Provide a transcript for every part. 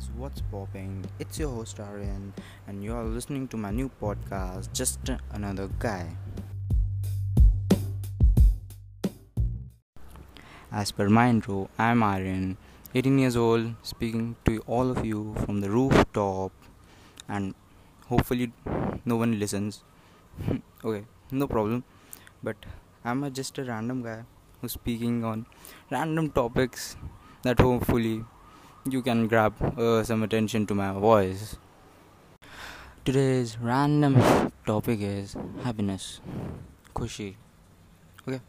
guys, what's popping? It's your host Aryan, and you are listening to my new podcast, Just Another Guy. As per my intro, I'm Aryan, 18 years old, speaking to all of you from the rooftop, and hopefully, no one listens. okay, no problem, but I'm a, just a random guy who's speaking on random topics that hopefully you can grab uh, some attention to my voice. Today's random topic is happiness, Kushi. Okay,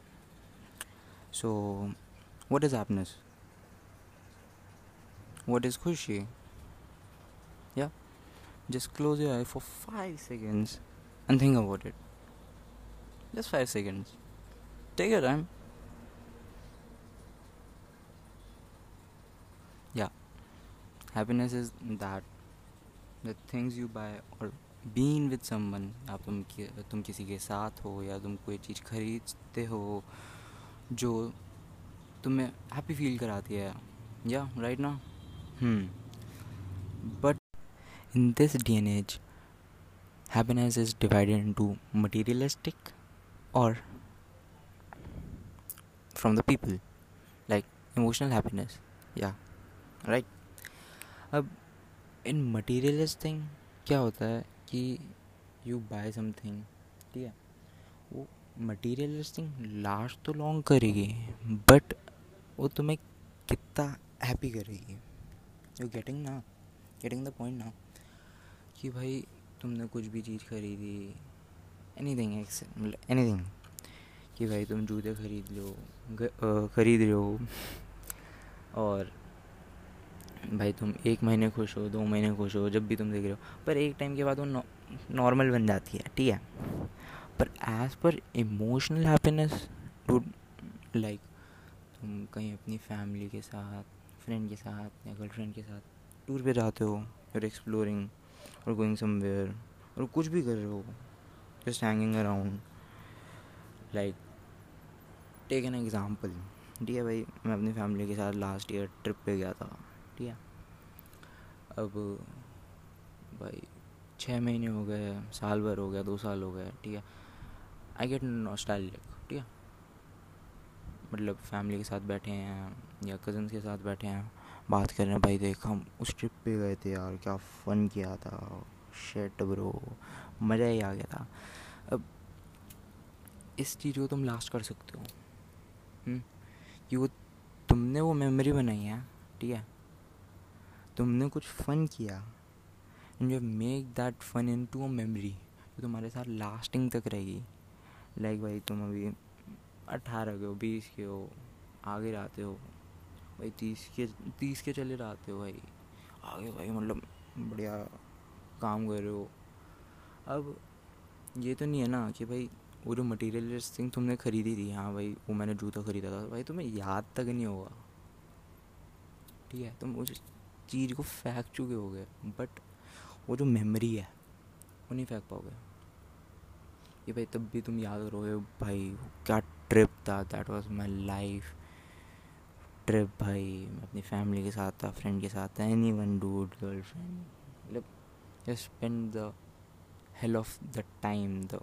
so what is happiness? What is Kushi? Yeah, just close your eye for five seconds and think about it. Just five seconds. Take your time. Yeah, happiness is that the things you buy और been with someone आप तुम कि, तुम किसी के साथ हो या तुम कोई चीज़ खरीदते हो जो तुम्हें हैप्पी फील कराती है या राइट ना but in this day and age happiness is divided to materialistic और from the people like emotional happiness या राइट अब इन मटीरियलिस्ट थिंग क्या होता है कि यू बाय समथिंग ठीक है? वो मटीरियलिस्ट थिंग लास्ट तो लॉन्ग करेगी बट वो तुम्हें कितना हैप्पी करेगी? यू गेटिंग ना गेटिंग द पॉइंट ना कि भाई तुमने कुछ भी चीज़ खरीदी एनी थिंग एनी थिंग कि भाई तुम जूते खरीद लो खरीद रहे हो, और भाई तुम एक महीने खुश हो, दो महीने खुश हो, जब भी तुम देख रहे हो। पर एक टाइम के बाद वो नॉर्मल बन जाती है, ठीक है? पर as per emotional happiness would like तुम कहीं अपनी फैमिली के साथ फ्रेंड के साथ या गर्लफ्रेंड के साथ टूर पे जाते हो और एक्सप्लोरिंग और गोइंग समवेयर और कुछ भी कर रहे हो just hanging around like take an example ठीक है भाई? मैं अपनी फैमिली के साथ लास्ट ईयर ट्रिप पे गया था। है अब भाई छः महीने हो गए, साल भर हो गया, दो साल हो गए, ठीक है। आई गेट नो नॉस्टैल्जिक ठीक है। मतलब फैमिली के साथ बैठे हैं या कज़न्स के साथ बैठे हैं, बात कर रहे हैं, भाई देख, हम उस ट्रिप पे गए थे यार, क्या फ़न किया था। शेट ब्रो मज़ा ही आ गया था। अब इस चीज़ को तुम लास्ट कर सकते हो। हुँ? कि वो तुमने वो मेमोरी बनाई है, ठीक है। तुमने कुछ फ़न किया। And you make that fun into a memory जो तुम्हारे साथ लास्टिंग तक रहेगी। लाइक like भाई, तुम अभी अट्ठारह के हो, बीस के हो, आगे रहते हो। भाई, तीस के तीस के चले रहते हो भाई। आगे भाई मतलब बढ़िया काम कर रहे हो। अब ये तो नहीं है ना कि भाई, वो जो मटेरियल थिंग तुमने खरीदी थी हाँ भाई, वो मैंने जूता खरीदा था। भाई, तुम्हें याद तक नहीं होगा। ठीक है, तुम उस चीज़ को फेंक चुके हो गए बट वो जो मेमोरी है, वो नहीं फेंक पाओगे। कि भाई तब भी तुम याद करोगे भाई क्या ट्रिप था that was my life trip भाई। मैं अपनी फैमिली के साथ था फ्रेंड के साथ था any one dude girlfriend मतलब just spend the hell of the time the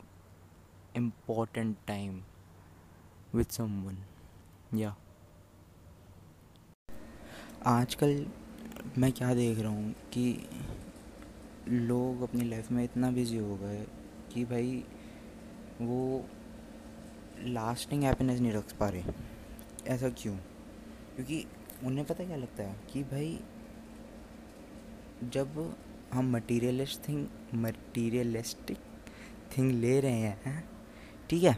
important time with someone या आजकल मैं क्या देख रहा हूँ कि लोग अपनी लाइफ में इतना बिज़ी हो गए कि भाई वो लास्टिंग हैप्पीनेस नहीं रख पा रहे ऐसा क्यों क्योंकि उन्हें पता क्या लगता है कि भाई जब हम मटीरियलिस्ट थिंग मटीरियलिस्टिक थिंग ले रहे हैं है? ठीक है,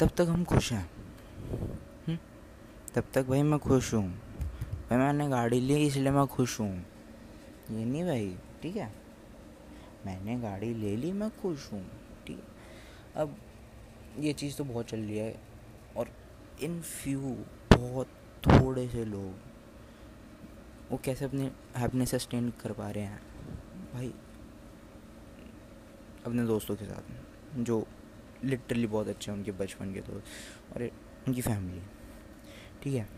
तब तक हम खुश हैं हम्म? तब तक भाई मैं खुश हूँ भाई मैंने गाड़ी ली, इसलिए मैं खुश हूँ। ये नहीं भाई, ठीक है? मैंने गाड़ी ले ली, मैं खुश हूँ, ठीक है? अब ये चीज़ तो बहुत चल रही है, और इन फ्यू बहुत थोड़े से लोग, वो कैसे अपने हैप्पीनेस सस्टेन कर पा रहे हैं? भाई, अपने दोस्तों के साथ, जो लिटरली बहुत अच्छे हैं, उनके बचपन के दोस्त, और उनकी फैमिली ठीक है?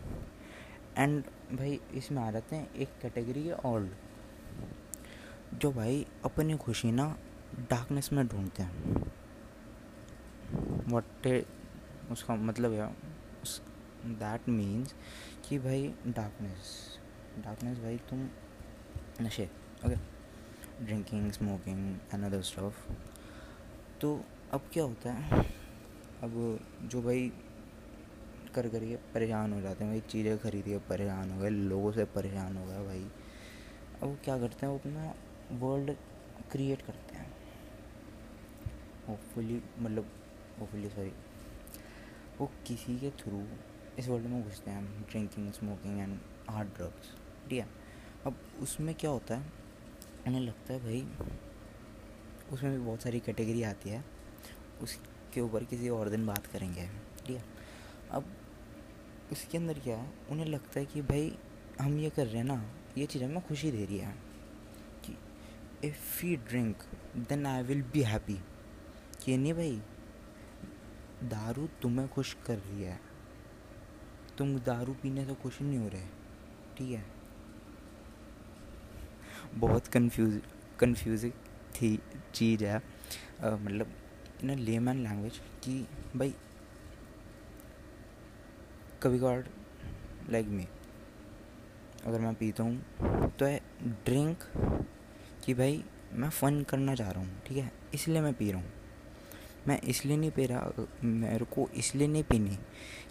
एंड भाई इसमें आ जाते हैं एक कैटेगरी है ओल्ड जो भाई अपनी खुशी ना डार्कनेस में ढूंढते हैं। वट उसका मतलब है दैट मीन्स कि भाई डार्कनेस डार्कनेस भाई तुम नशे okay drinking smoking and other stuff तो अब क्या होता है? अब जो भाई कर कर परेशान हो जाते हैं, भाई चीज़ें खरीदिए, परेशान हो गए, लोगों से परेशान हो गए भाई। अब वो क्या करते हैं, वो अपना वर्ल्ड क्रिएट करते हैं। होपफुली मतलब होपफुली सॉरी वो किसी के थ्रू इस वर्ल्ड में घुसते हैं drinking smoking and hard drugs ठीक है? अब उसमें क्या होता है, उन्हें लगता है भाई, उसमें भी बहुत सारी कैटेगरी आती है, उसके ऊपर किसी और दिन बात करेंगे, ठीक है? अब उसके अंदर क्या है, उन्हें लगता है कि भाई, हम ये कर रहे हैं ना, ये चीज़ हमें खुशी दे रही है कि if you drink then I will be happy कि नहीं भाई, दारू तुम्हें खुश कर रही है। तुम दारू पीने से खुश नहीं हो रहे, ठीक है? बहुत कंफ्यूज कंफ्यूजिंग थी, चीज़ है। मतलब इन लेमैन लैंग्वेज कि भाई कभी कभार लाइक मी अगर मैं पीता हूँ तो है ड्रिंक कि भाई मैं फ़न करना चाह रहा हूँ, ठीक है? इसलिए मैं पी रहा हूँ। मैं इसलिए नहीं पी रहा, मेरे को इसलिए नहीं पीनी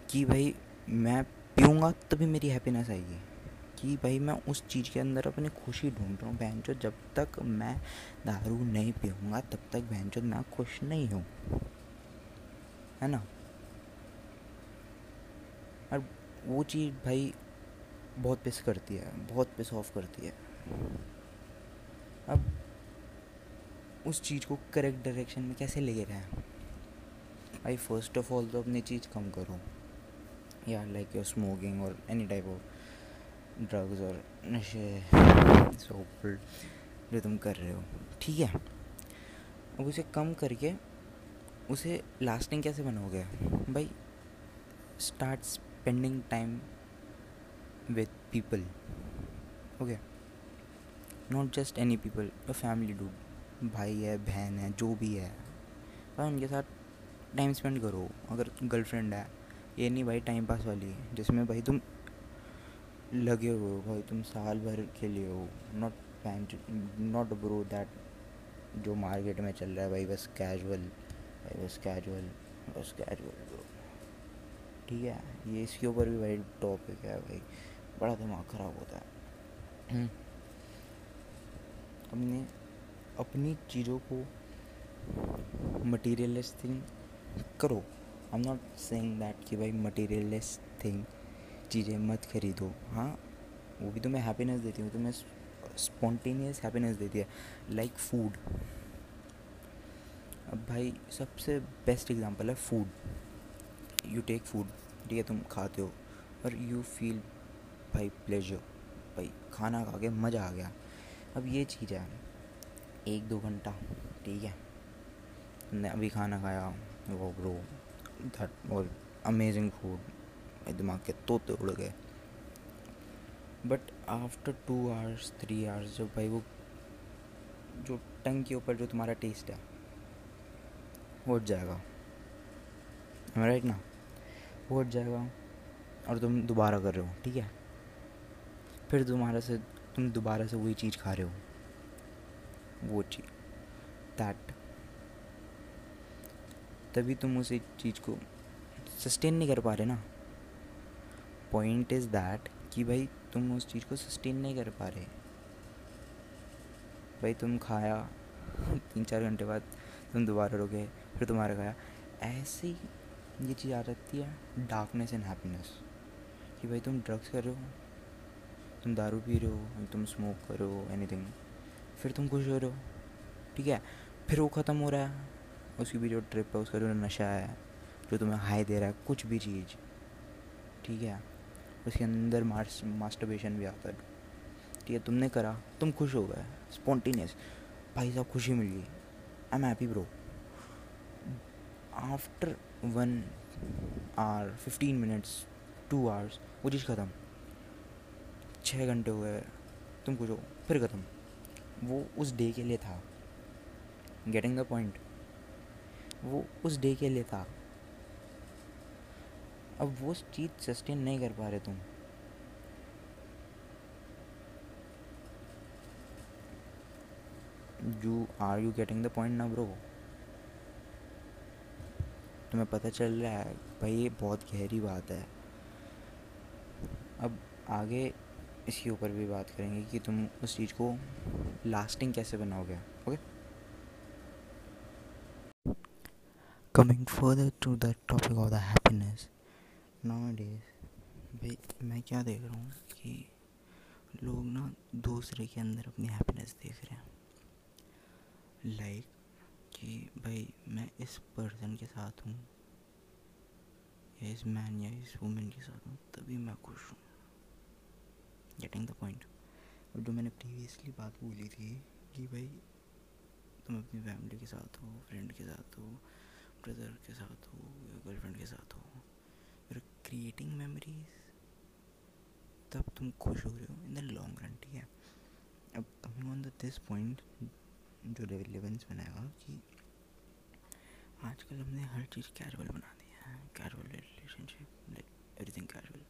कि भाई मैं पीऊँगा तभी मेरी हैप्पीनेस आएगी। कि भाई मैं उस चीज़ के अंदर अपनी खुशी ढूंढ रहा हूँ, बहन चो जब तक मैं दारू नहीं पीऊँगा, तब तक बहन चो मैं खुश नहीं हूँ। है ना? और वो चीज़ भाई बहुत पिस करती है, बहुत पिस ऑफ़ करती है। अब उस चीज़ को करेक्ट डायरेक्शन में कैसे ले रहे हैं? भाई फ़र्स्ट ऑफ़ ऑल तो अपनी चीज़ कम करो। या लाइक योर स्मोकिंग और एनी टाइप ऑफ़ ड्रग्स और नशे सोपल जो तुम कर रहे हो, ठीक है? अब उसे कम करके उसे लास्टिंग कैसे बनोगे? भाई start spending time with people. Okay. Not just any people your family do भाई है, बहन है, जो भी है। भाई, उनके साथ टाइम स्पेंड करो। अगर गर्लफ्रेंड है, ये नहीं भाई टाइम पास वाली जिसमें भाई तुम लगे हो, भाई तुम साल भर के लिए हो। Not fan not bro that जो मार्केट में चल रहा है, भाई बस कैजुअल भाई बस कैजुअल बस कैजुअल ठीक है, ये इसके ऊपर भी भाई टॉपिक है भाई। बड़ा दिमाग ख़राब होता है। हम्म। हमने अपनी चीज़ों को मटीरियलिस्ट थिंग करो। I am not saying that कि भाई मटीरियलिस्ट थिंग चीज़ें मत खरीदो। हाँ वो भी तुम्हें हैप्पीनेस देती है तुम्हें स्पॉन्टेनियस हैप्पीनेस देती है लाइक like फ़ूड अब भाई सबसे बेस्ट एग्जांपल है फ़ूड यू टेक फ़ूड ठीक है, तुम खाते हो और यू फील भाई प्लेजर भाई खाना खा के मज़ा आ गया। अब ये चीज़ है, एक दो घंटा, ठीक है। तुमने अभी खाना खाया, वो ब्रो दैट और अमेजिंग फ़ूड दिमाग के तोते उड़ गए। But after two hours three hours जब भाई वो, जो टंग के ऊपर जो तुम्हारा टेस्ट है उठ जाएगा। राइट ना वो हट जाएगा। और तुम दोबारा कर रहे हो, ठीक है? फिर तुम्हारा से, तुम दोबारा से वही चीज़ खा रहे हो। वो चीज़ दैट तभी तुम उस चीज़ को सस्टेन नहीं कर पा रहे ना। पॉइंट इज़ दैट कि भाई तुम उस चीज़ को सस्टेन नहीं कर पा रहे। भाई तुम खाया, तीन चार घंटे बाद तुम दोबारा रुके फिर तुम्हारा खाया। ऐसे ही ये चीज़ आ जाती है डार्कनेस एंड हैप्पीनेस कि भाई तुम ड्रग्स कर रहे हो, तुम दारू पी रहे हो तुम स्मोक कर रहे हो एनीथिंग फिर तुम खुश हो रहे हो, ठीक है? फिर वो ख़त्म हो रहा है, उसकी भी जो ट्रिप है, उसका जो नशा है, जो तुम्हें हाई दे रहा है, कुछ भी चीज़, ठीक है? उसके अंदर मार्स मास्टरबेशन भी आता है, ठीक है? तुमने करा, तुम खुश हो गए स्पॉन्टीनियस भाई साहब खुशी मिल I am happy bro after one hour fifteen minutes to hours वो चीज़ ख़त्म। छः घंटे हुए, तुम कुछ हो फिर ख़त्म। वो उस डे के लिए था। गेटिंग द पॉइंट वो उस डे के लिए था। अब वो चीज़ सस्टेन नहीं कर पा रहे तुम। You are you getting the point ना ब्रो तुम्हें पता चल रहा है भाई ये बहुत गहरी बात है। अब आगे इसके ऊपर भी बात करेंगे कि तुम उस चीज़ को लास्टिंग कैसे बनाओगे okay coming further to the topic of the happiness nowadays भाई मैं क्या देख रहा हूँ कि लोग ना दूसरे के अंदर अपनी हैप्पीनेस देख रहे हैं। लाइक like, कि भाई मैं इस पर्सन के साथ हूँ, या इस मैन या इस वुमेन के साथ हूँ, तभी मैं खुश हूँ। गेटिंग द पॉइंट और जो मैंने प्रीवियसली बात बोली थी कि भाई तुम अपनी फैमिली के साथ हो फ्रेंड के साथ हो ब्रदर के साथ हो, या गर्लफ्रेंड के साथ हो फिर क्रिएटिंग मेमोरीज तब तुम खुश हो रहे हो इन द लॉन्ग रन ठीक है? अब coming on the this point जो रिलेवेंस बनाएगा कि आजकल हमने हर चीज़ कैजुअल बना दिया है। Casual relationship like everything casual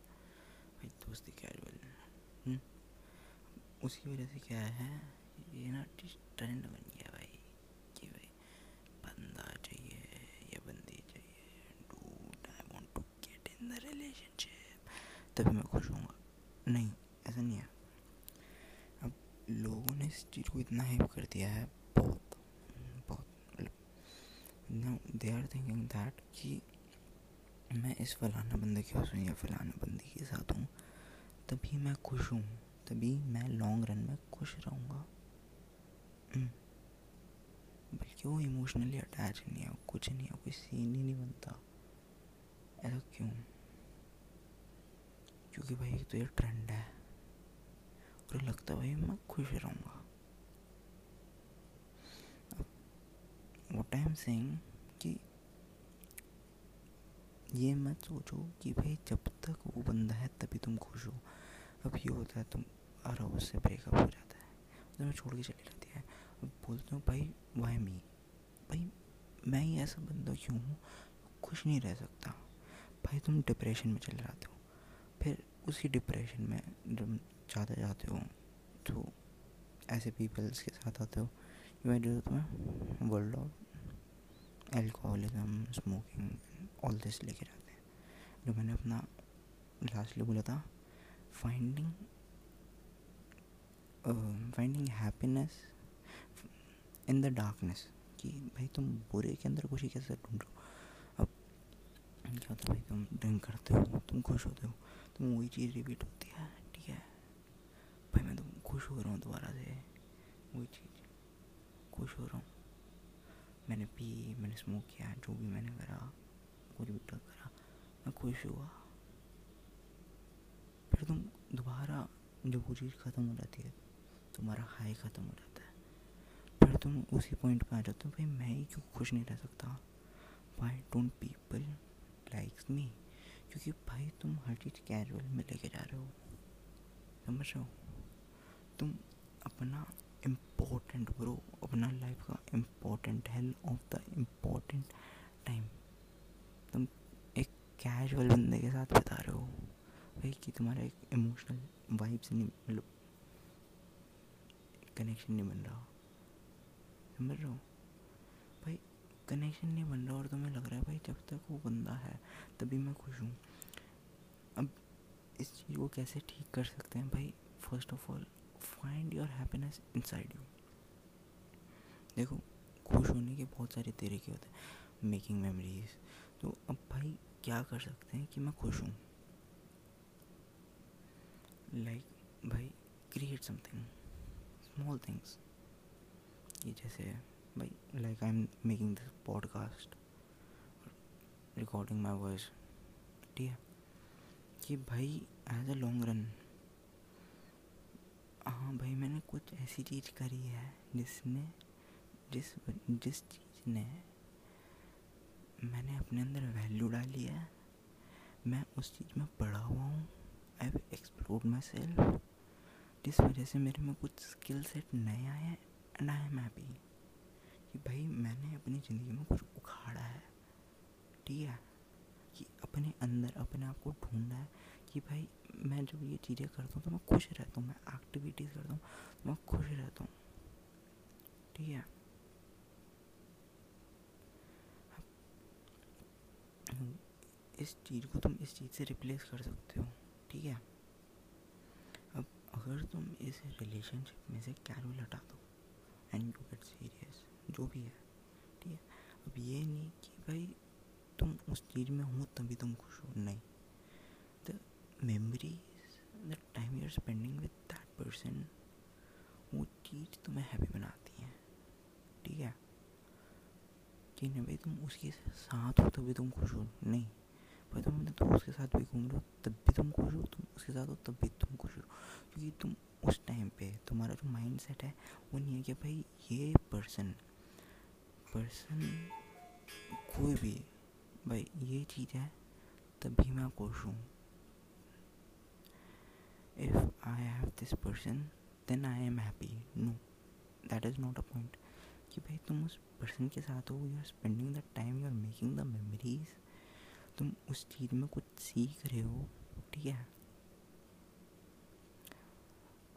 भाई दोस्ती कैजुअल हम्म? उसकी वजह से क्या है, ये ना ट्रेंड बन गया भाई, कि भाई बंदा चाहिए या बंदी चाहिए। Dude I want to get in the relationship तभी मैं खुश हूँ नहीं, ऐसा नहीं है। अब लोगों ने इस चीज़ को इतना हेल्प कर दिया है दे आर थिंकिंग दैट कि मैं इस फलाना बंदे के साथ हूँ या फलाना बंदी के साथ हूँ, तभी मैं खुश हूँ, तभी मैं लॉन्ग रन में खुश रहूँगा। हम्म। बल्कि वो इमोशनली अटैच नहीं है कुछ नहीं है कोई सीन ही नहीं बनता। ऐसा क्यों? क्योंकि भाई तो ये ट्रेंड है, और लगता भाई मैं खुश रहूँगा। वट आई एम सेइंग कि ये मत सोचो कि भाई जब तक वो बंदा है तभी तुम खुश हो। अब ये होता है तुम और उससे ब्रेकअप हो जाता है। तुम्हें छोड़ के चली जाती है। बोलते हो, भाई वाई मी भाई, मैं ही ऐसा बंदा क्यों हूँ? खुश नहीं रह सकता। भाई, तुम डिप्रेशन में चले जाते हो। फिर उसी डिप्रेशन में जब ज़्यादा जाते हो तो ऐसे पीपल्स के साथ आते हो। जो तुम्हें world of alcoholism smoking all this लेके जाते हैं। जो मैंने अपना लास्टली बोला था finding finding happiness in the darkness कि भाई तुम बुरे के अंदर खुशी कैसे ढूंढो अब क्या होता है भाई, तुम ड्रिंक करते हो, तुम खुश होते हो तुम वही चीज़ रिपीट होती है, ठीक है? भाई मैं तुम खुश हो रहा हूँ दोबारा से, वही चीज़, खुश हो रहा हूँ। मैंने पी, मैंने स्मोक किया, जो भी मैंने करा कुछ भी करा, मैं खुश हुआ। फिर तुम दोबारा, जब वो चीज़ ख़त्म हो जाती है, तुम्हारा हाई ख़त्म हो जाता है। फिर तुम उसी पॉइंट पे आ जाते हो, भाई मैं ही क्यों खुश नहीं रह सकता? Why don't people likes me क्योंकि भाई तुम हर चीज़ कैजुअल में लेके जा रहे हो। समझ रहे हो? तुम अपना इम्पोर्टेंट ब्रो अपना लाइफ का important hell of the important time तुम एक कैजुअल बंदे के साथ बता रहे हो भाई कि तुम्हारा एक इमोशनल वाइब्स नहीं मतलब कनेक्शन नहीं बन रहा। समझ रहे हो? भाई कनेक्शन नहीं बन रहा और तुम्हें लग रहा है भाई जब तक वो बंदा है तभी मैं खुश हूँ। अब इस चीज़ को कैसे ठीक कर सकते हैं भाई? First of all find your happiness inside you देखो खुश होने के बहुत सारे तरीके होते हैं। मेकिंग मेमोरीज तो अब भाई क्या कर सकते हैं कि मैं खुश हूँ? लाइक like, भाई क्रिएट समथिंग स्मॉल थिंग्स ये जैसे भाई like I am making this podcast recording my voice ठीक है? कि भाई एज अ लॉन्ग रन हाँ भाई, मैंने कुछ ऐसी चीज़ करी है जिसने, जिस जिस चीज़ ने मैंने अपने अंदर वैल्यू डाली है। मैं उस चीज़ में पढ़ा हुआ हूँ। I have explore myself जिस वजह से मेरे में कुछ स्किल सेट नए आए हैं एंड आई एम हैप्पी कि भाई मैंने अपनी ज़िंदगी में कुछ उखाड़ा है। ठीक है? कि अपने अंदर, अपने आप को ढूंढना है। कि भाई मैं जब ये चीज़ें करता हूँ तो मैं खुश रहता हूँ, मैं एक्टिविटीज़ करता हूँ तो मैं खुश रहता हूँ। ठीक है? इस चीज़ को तुम इस चीज़ से रिप्लेस कर सकते हो, ठीक है? अब अगर तुम इस रिलेशनशिप में से कैजुअल हटा दो एंड यू गेट सीरियस जो भी है, ठीक है? अब ये नहीं कि भाई तुम उस चीज़ में हो तभी तुम खुश हो, नहीं। Memories the time you are spending with that person वो चीज़ तुम्हें हैप्पी बनाती है। ठीक है? कि नहीं भाई, तुम उसके साथ हो तभी तुम खुश हो? नहीं। भाई, तुम अपने दोस्त के साथ भी घूम हो, तब भी तुम खुश हो? तुम उसके साथ हो, तब भी तुम खुश हो? क्योंकि तुम उस टाइम पे, तुम्हारा जो माइंड सेट है, वो नहीं है कि भाई, ये पर्सन पर्सन कोई भी, भाई, ये चीज़ है, तभी मैं खुश हूँ। If I have this person then I am happy no that is not a point कि भाई तुम उस पर्सन के साथ हो you are spending the time you are making the memories तुम उस चीज़ में कुछ सीख रहे हो, ठीक है?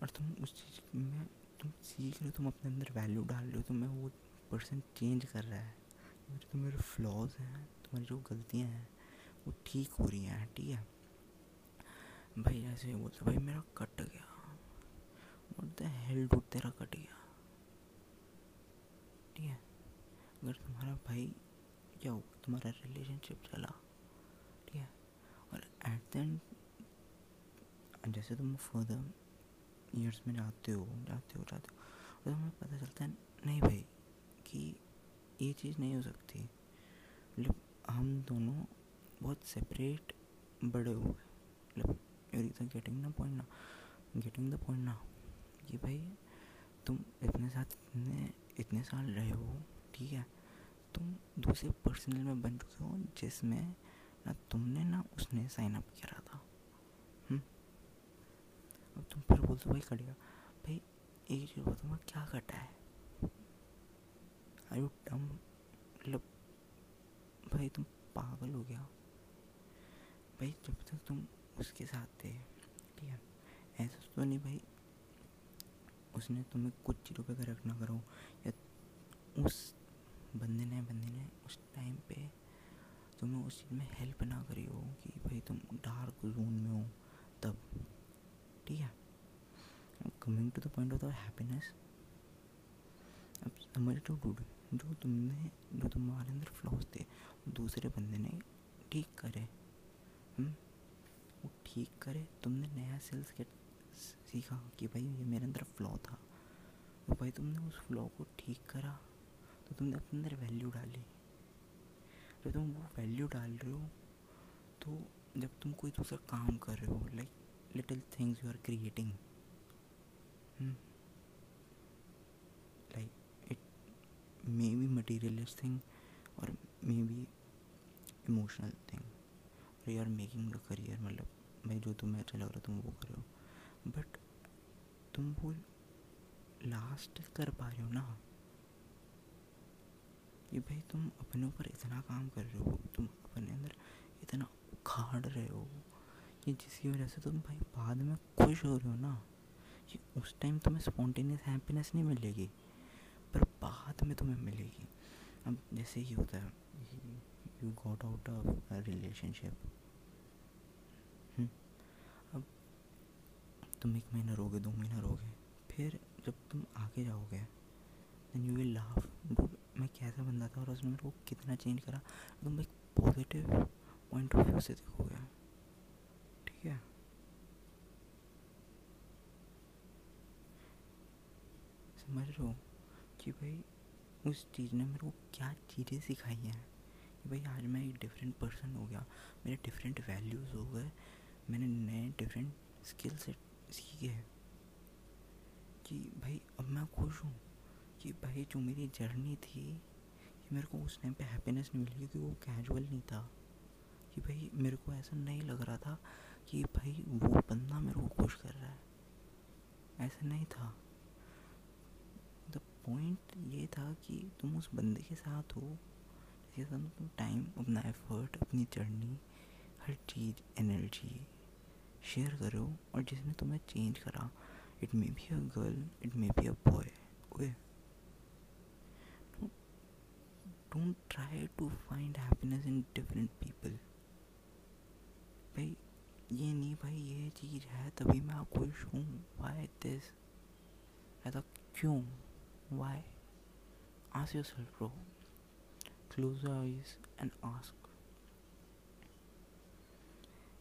और तुम उस चीज़ में, तुम सीख रहे हो, तुम अपने अंदर वैल्यू डाल रहे हो, तुम्हें वो पर्सन चेंज कर रहा है। जो तुम्हारे फ्लॉज हैं, तुम्हारी जो गलतियाँ हैं, वो ठीक हो रही हैं, ठीक है? भाई, ऐसे ही बोलते, भाई, मेरा कट गया। बोलते हेल डूट तेरा कट गया? ठीक है? अगर तुम्हारा भाई क्या हो तुम्हारा रिलेशनशिप चला, ठीक है? और एट द एंड जैसे तुम फर्दर ईयर्स में जाते हो जाते हो जाते हो तो तुम्हें पता चलता है, नहीं भाई, कि ये चीज़ नहीं हो सकती। मतलब हम दोनों बहुत सेपरेट बड़े हो। गए मतलब इधर गेटिंग ना पॉइंट ना गेटिंग द पॉइंट ना कि भाई, तुम इतने साथ, इतने इतने साल रहे हो, ठीक है? तुम दूसरे पर्सनल में बन चुके हो, जिसमें ना तुमने, ना उसने साइन अप करा था? हम्म? अब तुम फिर बोलते भाई कटेगा भाई, एक चीज़ बताओ मैं क्या कटा है? आई डम मतलब भाई तुम पागल हो गया भाई जब तक तुम उसके साथ थे। ठीक है ऐसा तो नहीं भाई। उसने तुम्हें कुछ चीज़ों पे करेक्ट ना करो। या उस बंदे ने बंदे ने उस टाइम पे तुम्हें उस चीज़ में हेल्प ना करी हो कि भाई तुम डार्क जोन में हो। तब। ठीक है? Coming to the point of the happiness अब समझ लो डूड जो तुमने, जो तुम्हारे अंदर फ्लॉज थे दूसरे बंदे ने ठीक करे। हुँ? वो ठीक करे, तुमने नया सेल्स के सीखा कि भाई ये मेरे अंदर फ्लॉ था। तो भाई तुमने उस फ्लॉ को ठीक करा तो तुमने अपने अंदर वैल्यू डाली। जब तुम वो वैल्यू डाल रहे हो तो जब तुम कोई दूसरा काम कर रहे हो like little things you are creating like it may be materialist thing और मे बी इमोशनल थिंग और you are making the career मतलब भाई जो तुम्हें अच्छा लग रहा है तुम वो करो बट तुम वो लास्ट कर पा रहे हो ना। कि भाई तुम अपने ऊपर इतना काम कर रहे हो, तुम अपने अंदर इतना उखाड़ रहे हो कि जिसकी वजह से तुम भाई बाद में खुश हो रहे हो ना। कि उस टाइम तुम्हें स्पॉन्टेनियस हैप्पीनेस नहीं मिलेगी, पर बाद में तुम्हें मिलेगी। अब जैसे ही होता है you got out of relationship अब तुम एक महीना रहोगे दो महीना रहोगे फिर जब तुम आगे जाओगे देन यू विल लाफ मैं कैसा बंदा था और उसने मेरे को कितना चेंज करा। तुम एक पॉजिटिव पॉइंट ऑफ़ व्यू से देखोगे। ठीक है? समझ रहे हो? कि भाई, उस चीज़ ने मेरे को क्या चीज़ें सिखाई हैं? कि भाई, आज मैं एक डिफरेंट पर्सन हो गया। मेरे डिफरेंट वैल्यूज़ हो गए। मैंने नए डिफरेंट स्किल सेट सीखे कि भाई, अब मैं खुश हूँ कि भाई, जो मेरी जर्नी थी कि मेरे को उस टाइम पे हैप्पीनेस नहीं मिली क्योंकि वो कैजुअल नहीं था। कि भाई, मेरे को ऐसा नहीं लग रहा था कि भाई, वो बंदा मेरे को खुश कर रहा है। ऐसा नहीं था। द पॉइंट ये था कि तुम उस बंदे के साथ हो, जिसके साथ तुम टाइम अपना एफर्ट अपनी जर्नी हर चीज़ एनर्जी शेयर करो और जिसने तुम्हें चेंज करा it may be a girl it may be a boy okay don't try to find happiness in different people भाई, ये नहीं भाई, ये चीज़ है, तभी मैं खुश हूँ। वाई दिस ऐसा क्यों? Why ask yourself bro close eyes and ask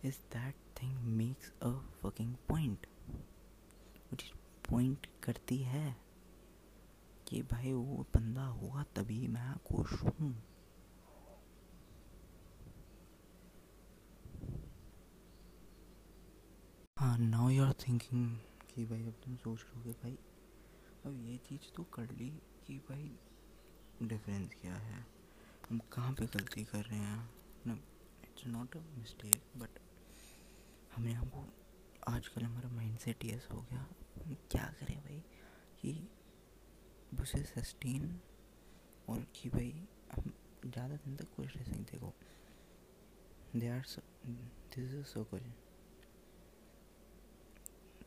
is that thing makes a fucking point. Which point करती है कि भाई वो बंदा होगा तभी मैं खुश हूँ। हाँ नाउ यू आर थिंकिंग कि भाई अब तुम सोच रहे हो भाई अब ये चीज़ तो कर ली कि भाई डिफरेंस क्या है? हम कहाँ पे गलती कर रहे हैं? It's not a mistake but हमें हमको आजकल हमारा माइंड सेट ये हो गया। क्या करें भाई? कि उसे सस्टेन और कि भाई, हम ज़्यादा दिन तक खुश रह सकते देखो they are this is so circle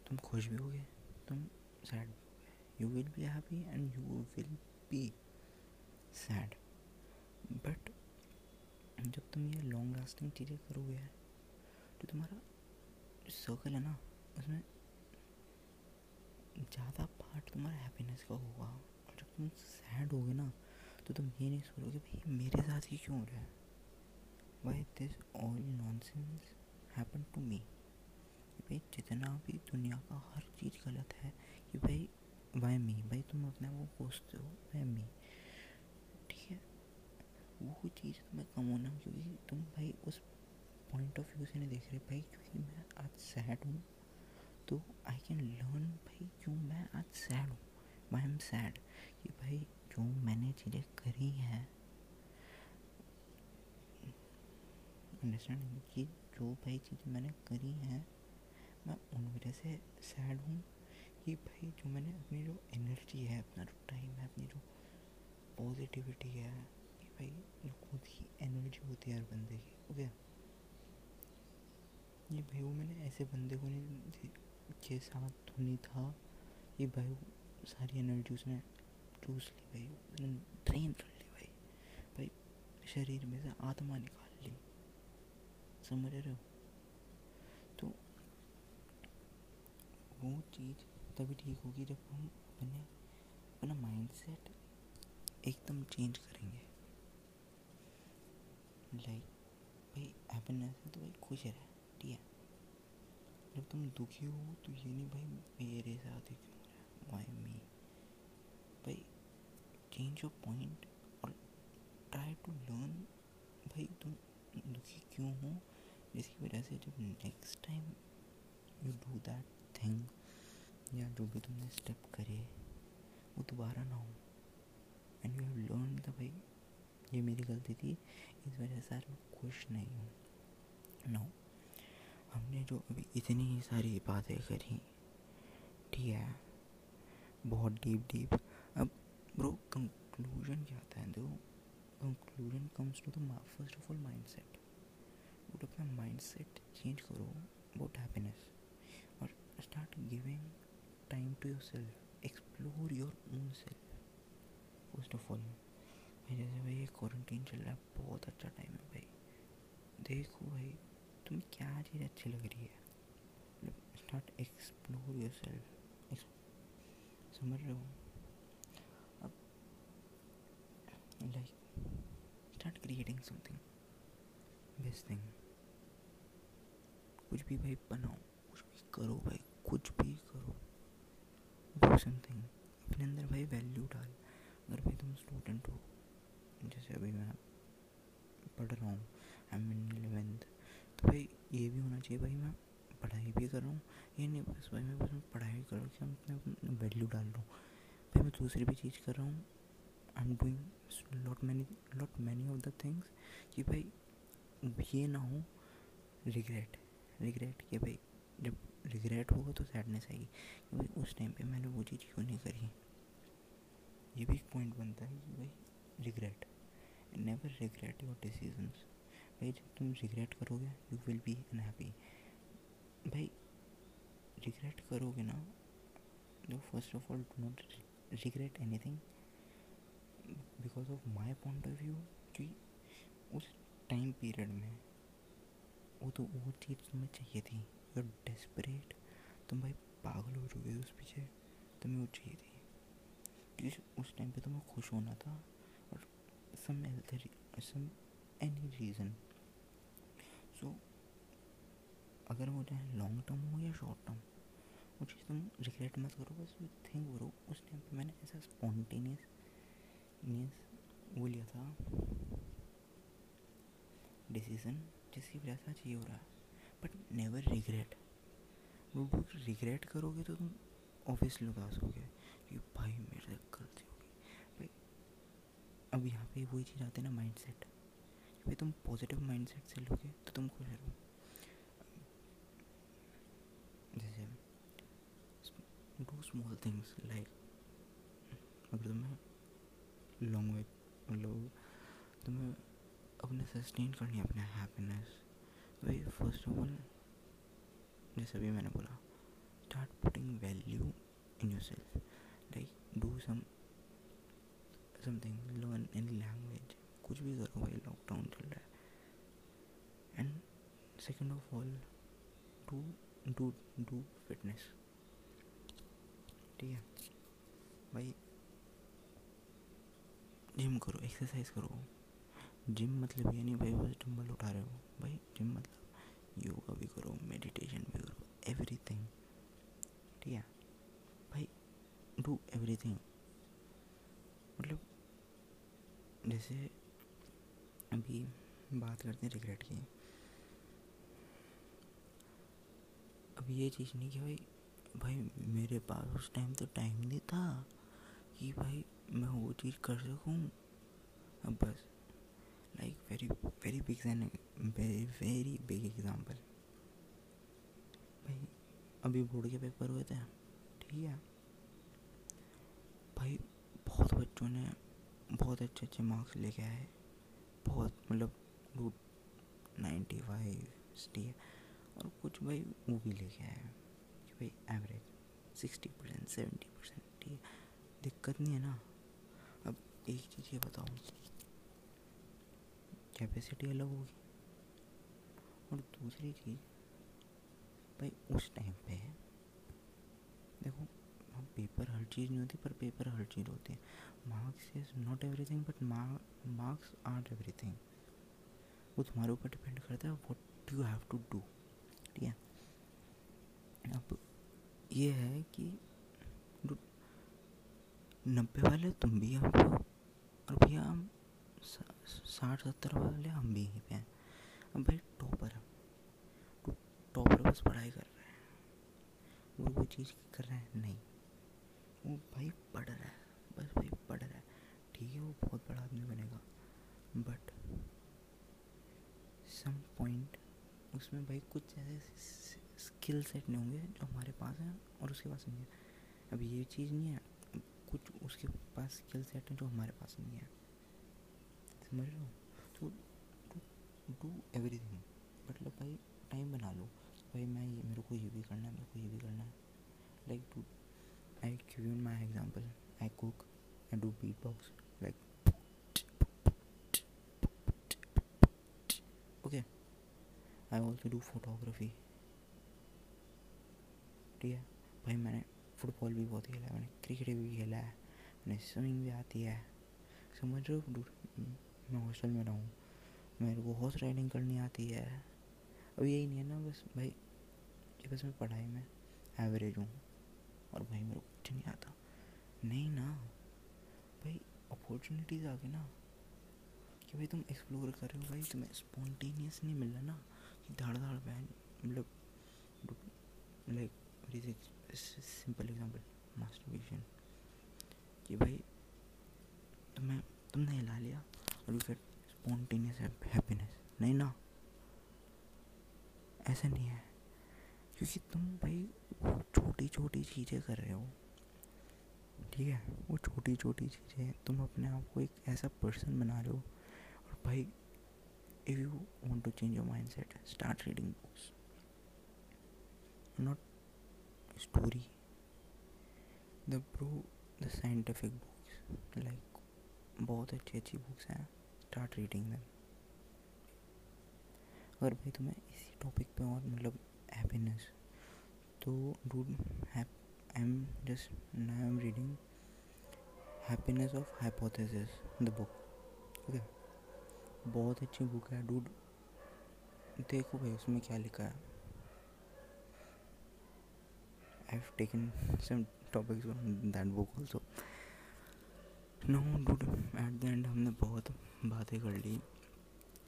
तुम खुश भी होगे, तुम sad you will be happy and you will be sad but जब तुम ये लॉन्ग लास्टिंग चीज़ें करोगे तो तुम्हारा सर्कल है ना, उसमें ज़्यादा पार्ट तुम्हारा हैप्पीनेस का होगा। और जब तुम सैड होगे ना तो तुम ये नहीं सोचोगे, भाई मेरे साथ ही क्यों हो रहा है? Why this all nonsense happen to me भाई जितना भी दुनिया का हर चीज़ गलत है, कि भाई वाई मी भाई तुम अपने आप को हो वाई मी ठीक है? वो चीज़ तुम्हें कम होना, क्योंकि तुम भाई उस पॉइंट ऑफ़ व्यू से नहीं देख रहे भाई, क्योंकि मैं आज सैड हूँ। तो आई कैन लर्न भाई क्यों मैं आज सैड हूँ। वाई एम सैड कि भाई जो मैंने चीज़ें करी हैं अंडरस्टैंड कि जो भाई चीज़ें मैंने करी हैं, मैं उन वजह से सैड हूँ कि भाई जो मैंने अपनी जो एनर्जी है, अपना जो टाइम है, अपनी जो पॉजिटिविटी है, कि भाई जो खुद की एनर्जी होती है हर बंदे की ओके ये भाई मैंने ऐसे बंदे को नहीं के साथ नहीं था। ये भाई सारी एनर्जी उसने चूस ली भाई उसने ड्रेन कर ली भाई। भाई, शरीर में से आत्मा निकाल ली। समझ रहे हो? तो वो चीज़ तभी ठीक होगी जब हम अपने, अपना माइंडसेट एकदम चेंज करेंगे। लाइक भाई हैप्पीनेस है तो भाई खुश रहे। ठीक है। जब तुम दुखी हो तो ये नहीं भाई, मेरे साथ ही क्यों why me? भाई चेंज योर पॉइंट और ट्राई टू लर्न भाई, तुम दुखी क्यों हो? जिसकी वजह से जब next time you do that thing या जो भी तुमने स्टेप करे, वो दोबारा ना हो। And you have learn the भाई, ये मेरी गलती थी, इस वजह से आज मैं खुश नहीं हूँ। नो हमने जो अभी इतनी ही सारी बातें करी, ठीक है? बहुत डीप डीप अब ब्रो कंक्लूजन क्या आता है? देखो conclusion comes to the first of all mindset but अपना माइंड सेट चेंज करो अबाउट हैप्पीनेस और start giving time to yourself explore your own self first of all जैसे भाई ये क्वारंटीन चल रहा है, बहुत अच्छा टाइम है भाई. देखो भाई तुम्हें क्या चीज़ अच्छी लग रही है? स्टार्ट एक्सप्लोर योर सेल्फ समझ रहे हो? अब like start creating something best thing कुछ भी भाई बनाओ, कुछ भी करो भाई, कुछ भी करो। डू समथिंग अपने अंदर भाई वैल्यू डाल। अगर भाई तुम स्टूडेंट हो, जैसे अभी मैं पढ़ रहा हूँ आई मीन इलेवेंथ तो भाई, ये भी होना चाहिए भाई, मैं पढ़ाई भी कर रहा हूँ। ये नहीं बस भाई, मैं बस पढ़ाई कर रहा हूँ कि मैं अपने वैल्यू डाल रहा हूँ। भाई मैं दूसरी भी चीज़ कर रहा हूँ। I am doing lot many lot many of the things कि भाई, ये ना हो रिग्रेट रिग्रेट कि भाई, जब रिग्रेट होगा तो सैडनेस आएगी। कि भाई, उस टाइम पे मैंने वो चीज़ क्यों नहीं करी? ये भी एक पॉइंट बनता है कि भाई regret never regret your decisions भाई, जब तुम रिग्रेट करोगे यू विल बी अनहैप्पी भाई रिग्रेट करोगे ना तो first of all do not regret anything because of my point of view कि उस टाइम पीरियड में, वो तो वो चीज़ तुम्हें चाहिए थी. यू डेस्परेट तुम भाई पागल हो चुके उस पीछे. तुम्हें वो चाहिए थी. क्योंकि उस टाइम पे तुम्हें खुश होना था. और सम एनी रीज़न सो अगर वो चाहे लॉन्ग टर्म हो या शॉर्ट टर्म वो चीज़ तुम रिग्रेट मत करो, बस थिंक करो। उस टाइम पे मैंने ऐसा स्पॉन्टेनियस वो लिया था डिसीज़न जिसकी वजह से आज ये हो रहा है। बट नेवर रिग्रेट वो रिग्रेट करोगे तो तुम ऑब्वियसली उदास हो गए कि भाई मेरे गलती होगी भाई, अब यहाँ पे वही चीज़ आती है ना माइंड सेट भाई तुम पॉजिटिव माइंड सेट से लोगे तो तुम खुश रहो जैसे स्मॉल थिंग्स लाइक अगर तुम्हें लॉन्ग वे मतलब तुम्हें अपने सस्टेन करनी है अपने हैप्पीनेस भाई फ़र्स्ट ऑफ़ ऑल जैसे भी मैंने बोला start putting value in yourself like do some something learn any language कुछ भी करो भाई लॉकडाउन चल रहा है। And second of all do do do fitness ठीक है। भाई जिम करो एक्सरसाइज करो। जिम मतलब ये नहीं भाई, बस डम्बल उठा रहे हो। भाई जिम मतलब योगा भी करो मेडिटेशन भी करो एवरीथिंग ठीक है? भाई डू एवरीथिंग मतलब जैसे अभी बात करते हैं रिग्रेट की। अब ये चीज़ नहीं कि भाई भाई, मेरे पास उस टाइम तो टाइम नहीं था कि भाई मैं वो चीज़ कर सकूँ। अब बस like very very big very very big example भाई, अभी बोर्ड के पेपर हुए थे। ठीक है। भाई, बहुत बच्चों ने बहुत अच्छे अच्छे मार्क्स लेके आए। बहुत मतलब नाइन्टी फाइव सिक्सटी और कुछ भाई वो भी लेके आए। भाई average sixty percent seventy percent ठीक है दिक्कत नहीं है ना? अब एक चीज़ ये बताओ कैपेसिटी अलग होगी। और दूसरी चीज़, भाई, उस टाइम पे, देखो हम पेपर हर चीज़ नहीं होती, पर पेपर हर चीज़ होती है। Marks is not everything but marks are everything वो तुम्हारे ऊपर डिपेंड करता है what you have to do ठीक है? अब ये है कि नब्बे वाले तुम भी हो। और भैया हम साठ, सत्तर वाले हम भी पे हैं अब भाई टॉपर है। टॉपर बस पढ़ाई कर रहे हैं। वो वो चीज़ कर रहे हैं? नहीं। वो भाई पढ़ रहा है। बस भाई पढ़ रहा है। ठीक है, वो बहुत बड़ा आदमी बनेगा। बट सम पॉइंट उसमें भाई कुछ ऐसे स्किल सेट नहीं होंगे जो हमारे पास हैं और उसके पास नहीं है। अब ये चीज़ नहीं है, कुछ उसके पास स्किल सेट है जो हमारे पास नहीं है। समझ हो? तो डू एवरीथिंग मतलब भाई टाइम बना लो। भाई, मैं ये, मेरे को ये भी करना है, मेरे को ये भी करना है। Like do I give you my example I cook I do beat box like okay I also do photography ठीक है। भाई मैंने फुटबॉल भी बहुत खेला है, मैंने क्रिकेट भी खेला है, मैंने स्विमिंग भी आती है। समझ रहे हो? मैं हॉस्टल में रहूँ, मेरे को हॉर्स राइडिंग करनी आती है। अब यही नहीं है ना, बस भाई कि बस मैं पढ़ाई में एवरेज हूँ, और भाई मेरे को कुछ नहीं आता। नहीं ना, भाई अपॉर्चुनिटीज़ आ गई ना, कि भाई तुम एक्सप्लोर कर रहे हो भाई, तुम्हें स्पॉन्टेनियस नहीं मिल रहा ना, कि धाड़ धाड़ बहन मतलब like very simple example masturbation कि भाई, तुम्हें, तुमने हिला लिया और यू गेट स्पॉन्टेनियस हैप्पीनेस नहीं ना? ऐसा नहीं है। क्योंकि तुम भाई छोटी छोटी चीज़ें कर रहे हो। ठीक है? वो छोटी छोटी चीज़ें तुम अपने आप को एक ऐसा पर्सन बना हो। और भाई if you want to change your mind set start reading books not story the pro the scientific books like बहुत अच्छी अच्छी बुक्स हैं. स्टार्ट रीडिंग दैम अगर भाई तुम्हें इसी टॉपिक पे और मतलब हैप्पीनेस तो dude I am just now I am reading happiness of hypothesis the book okay बहुत अच्छी बुक है डूड देखो भाई, उसमें क्या लिखा है. Have taken some topics from that book also no dude at the end हमने बहुत बातें कर ली,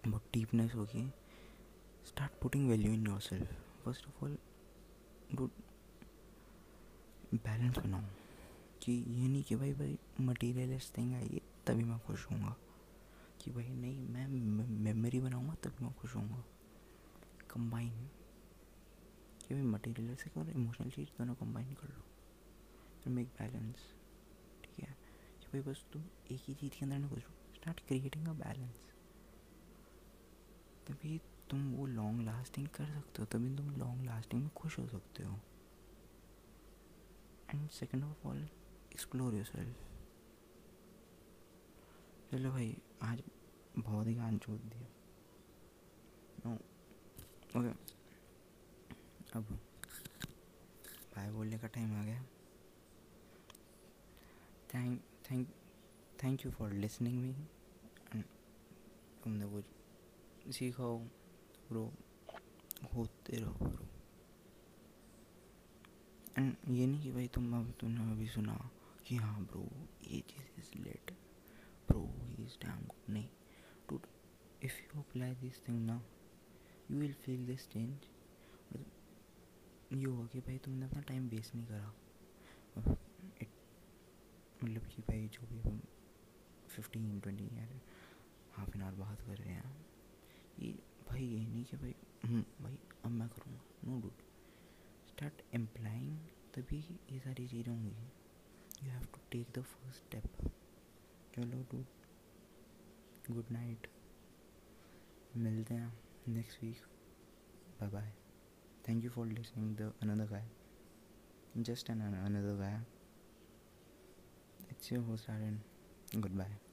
बहुत डीपनेस होगी start putting value in your self first of all dude balance बनाओ। कि ये नहीं कि भाई भाई मटीरियलिस्ट थिंग आएगी तभी मैं खुश हूँगा कि भाई, नहीं, मैं मेमोरी बनाऊँगा, तभी मैं खुश हूँगा कंबाइन कि भाई मटीरियलिस्टिक और इमोशनल चीज़ दोनों कंबाइन कर लो। फिर मेक बैलेंस ठीक है? कि भाई बस तुम एक ही चीज़ के अंदर नहीं खुश स्टार्ट क्रिएटिंग अ बैलेंस तभी तुम वो लॉन्ग लास्टिंग कर सकते हो, तभी तुम लॉन्ग लास्टिंग में खुश हो सकते हो। And second of all explore your self चलो भाई, आज बहुत ही गान छोड़ दिया नो ओके अब बाय बोलने का टाइम आ गया। Thank thank thank you for listening me तुमने वो सीखा हो ब्रो होते रहो ब्रो एंड ये नहीं कि भाई तुम अब तुमने अभी सुना कि हाँ ब्रो ये चीज़ is late bro he is damn नहीं to if you apply this thing ना you will feel this change ये होगा कि भाई तुमने अपना टाइम वेस्ट नहीं करा। मतलब कि भाई जो भी हम fifteen twenty year half an hour बात कर रहे हैं। ये भाई ये नहीं कि भाई हम्म, भाई अब मैं करूँगा। नो डूड स्टार्ट एम्प्लाइंग तभी ये सारी चीज़ें होंगी। You have to take the first step चलो डूड गुड नाइट मिलते हैं next week bye bye thank you for listening the another guy. Just an, another guy. It's your host Aaron goodbye.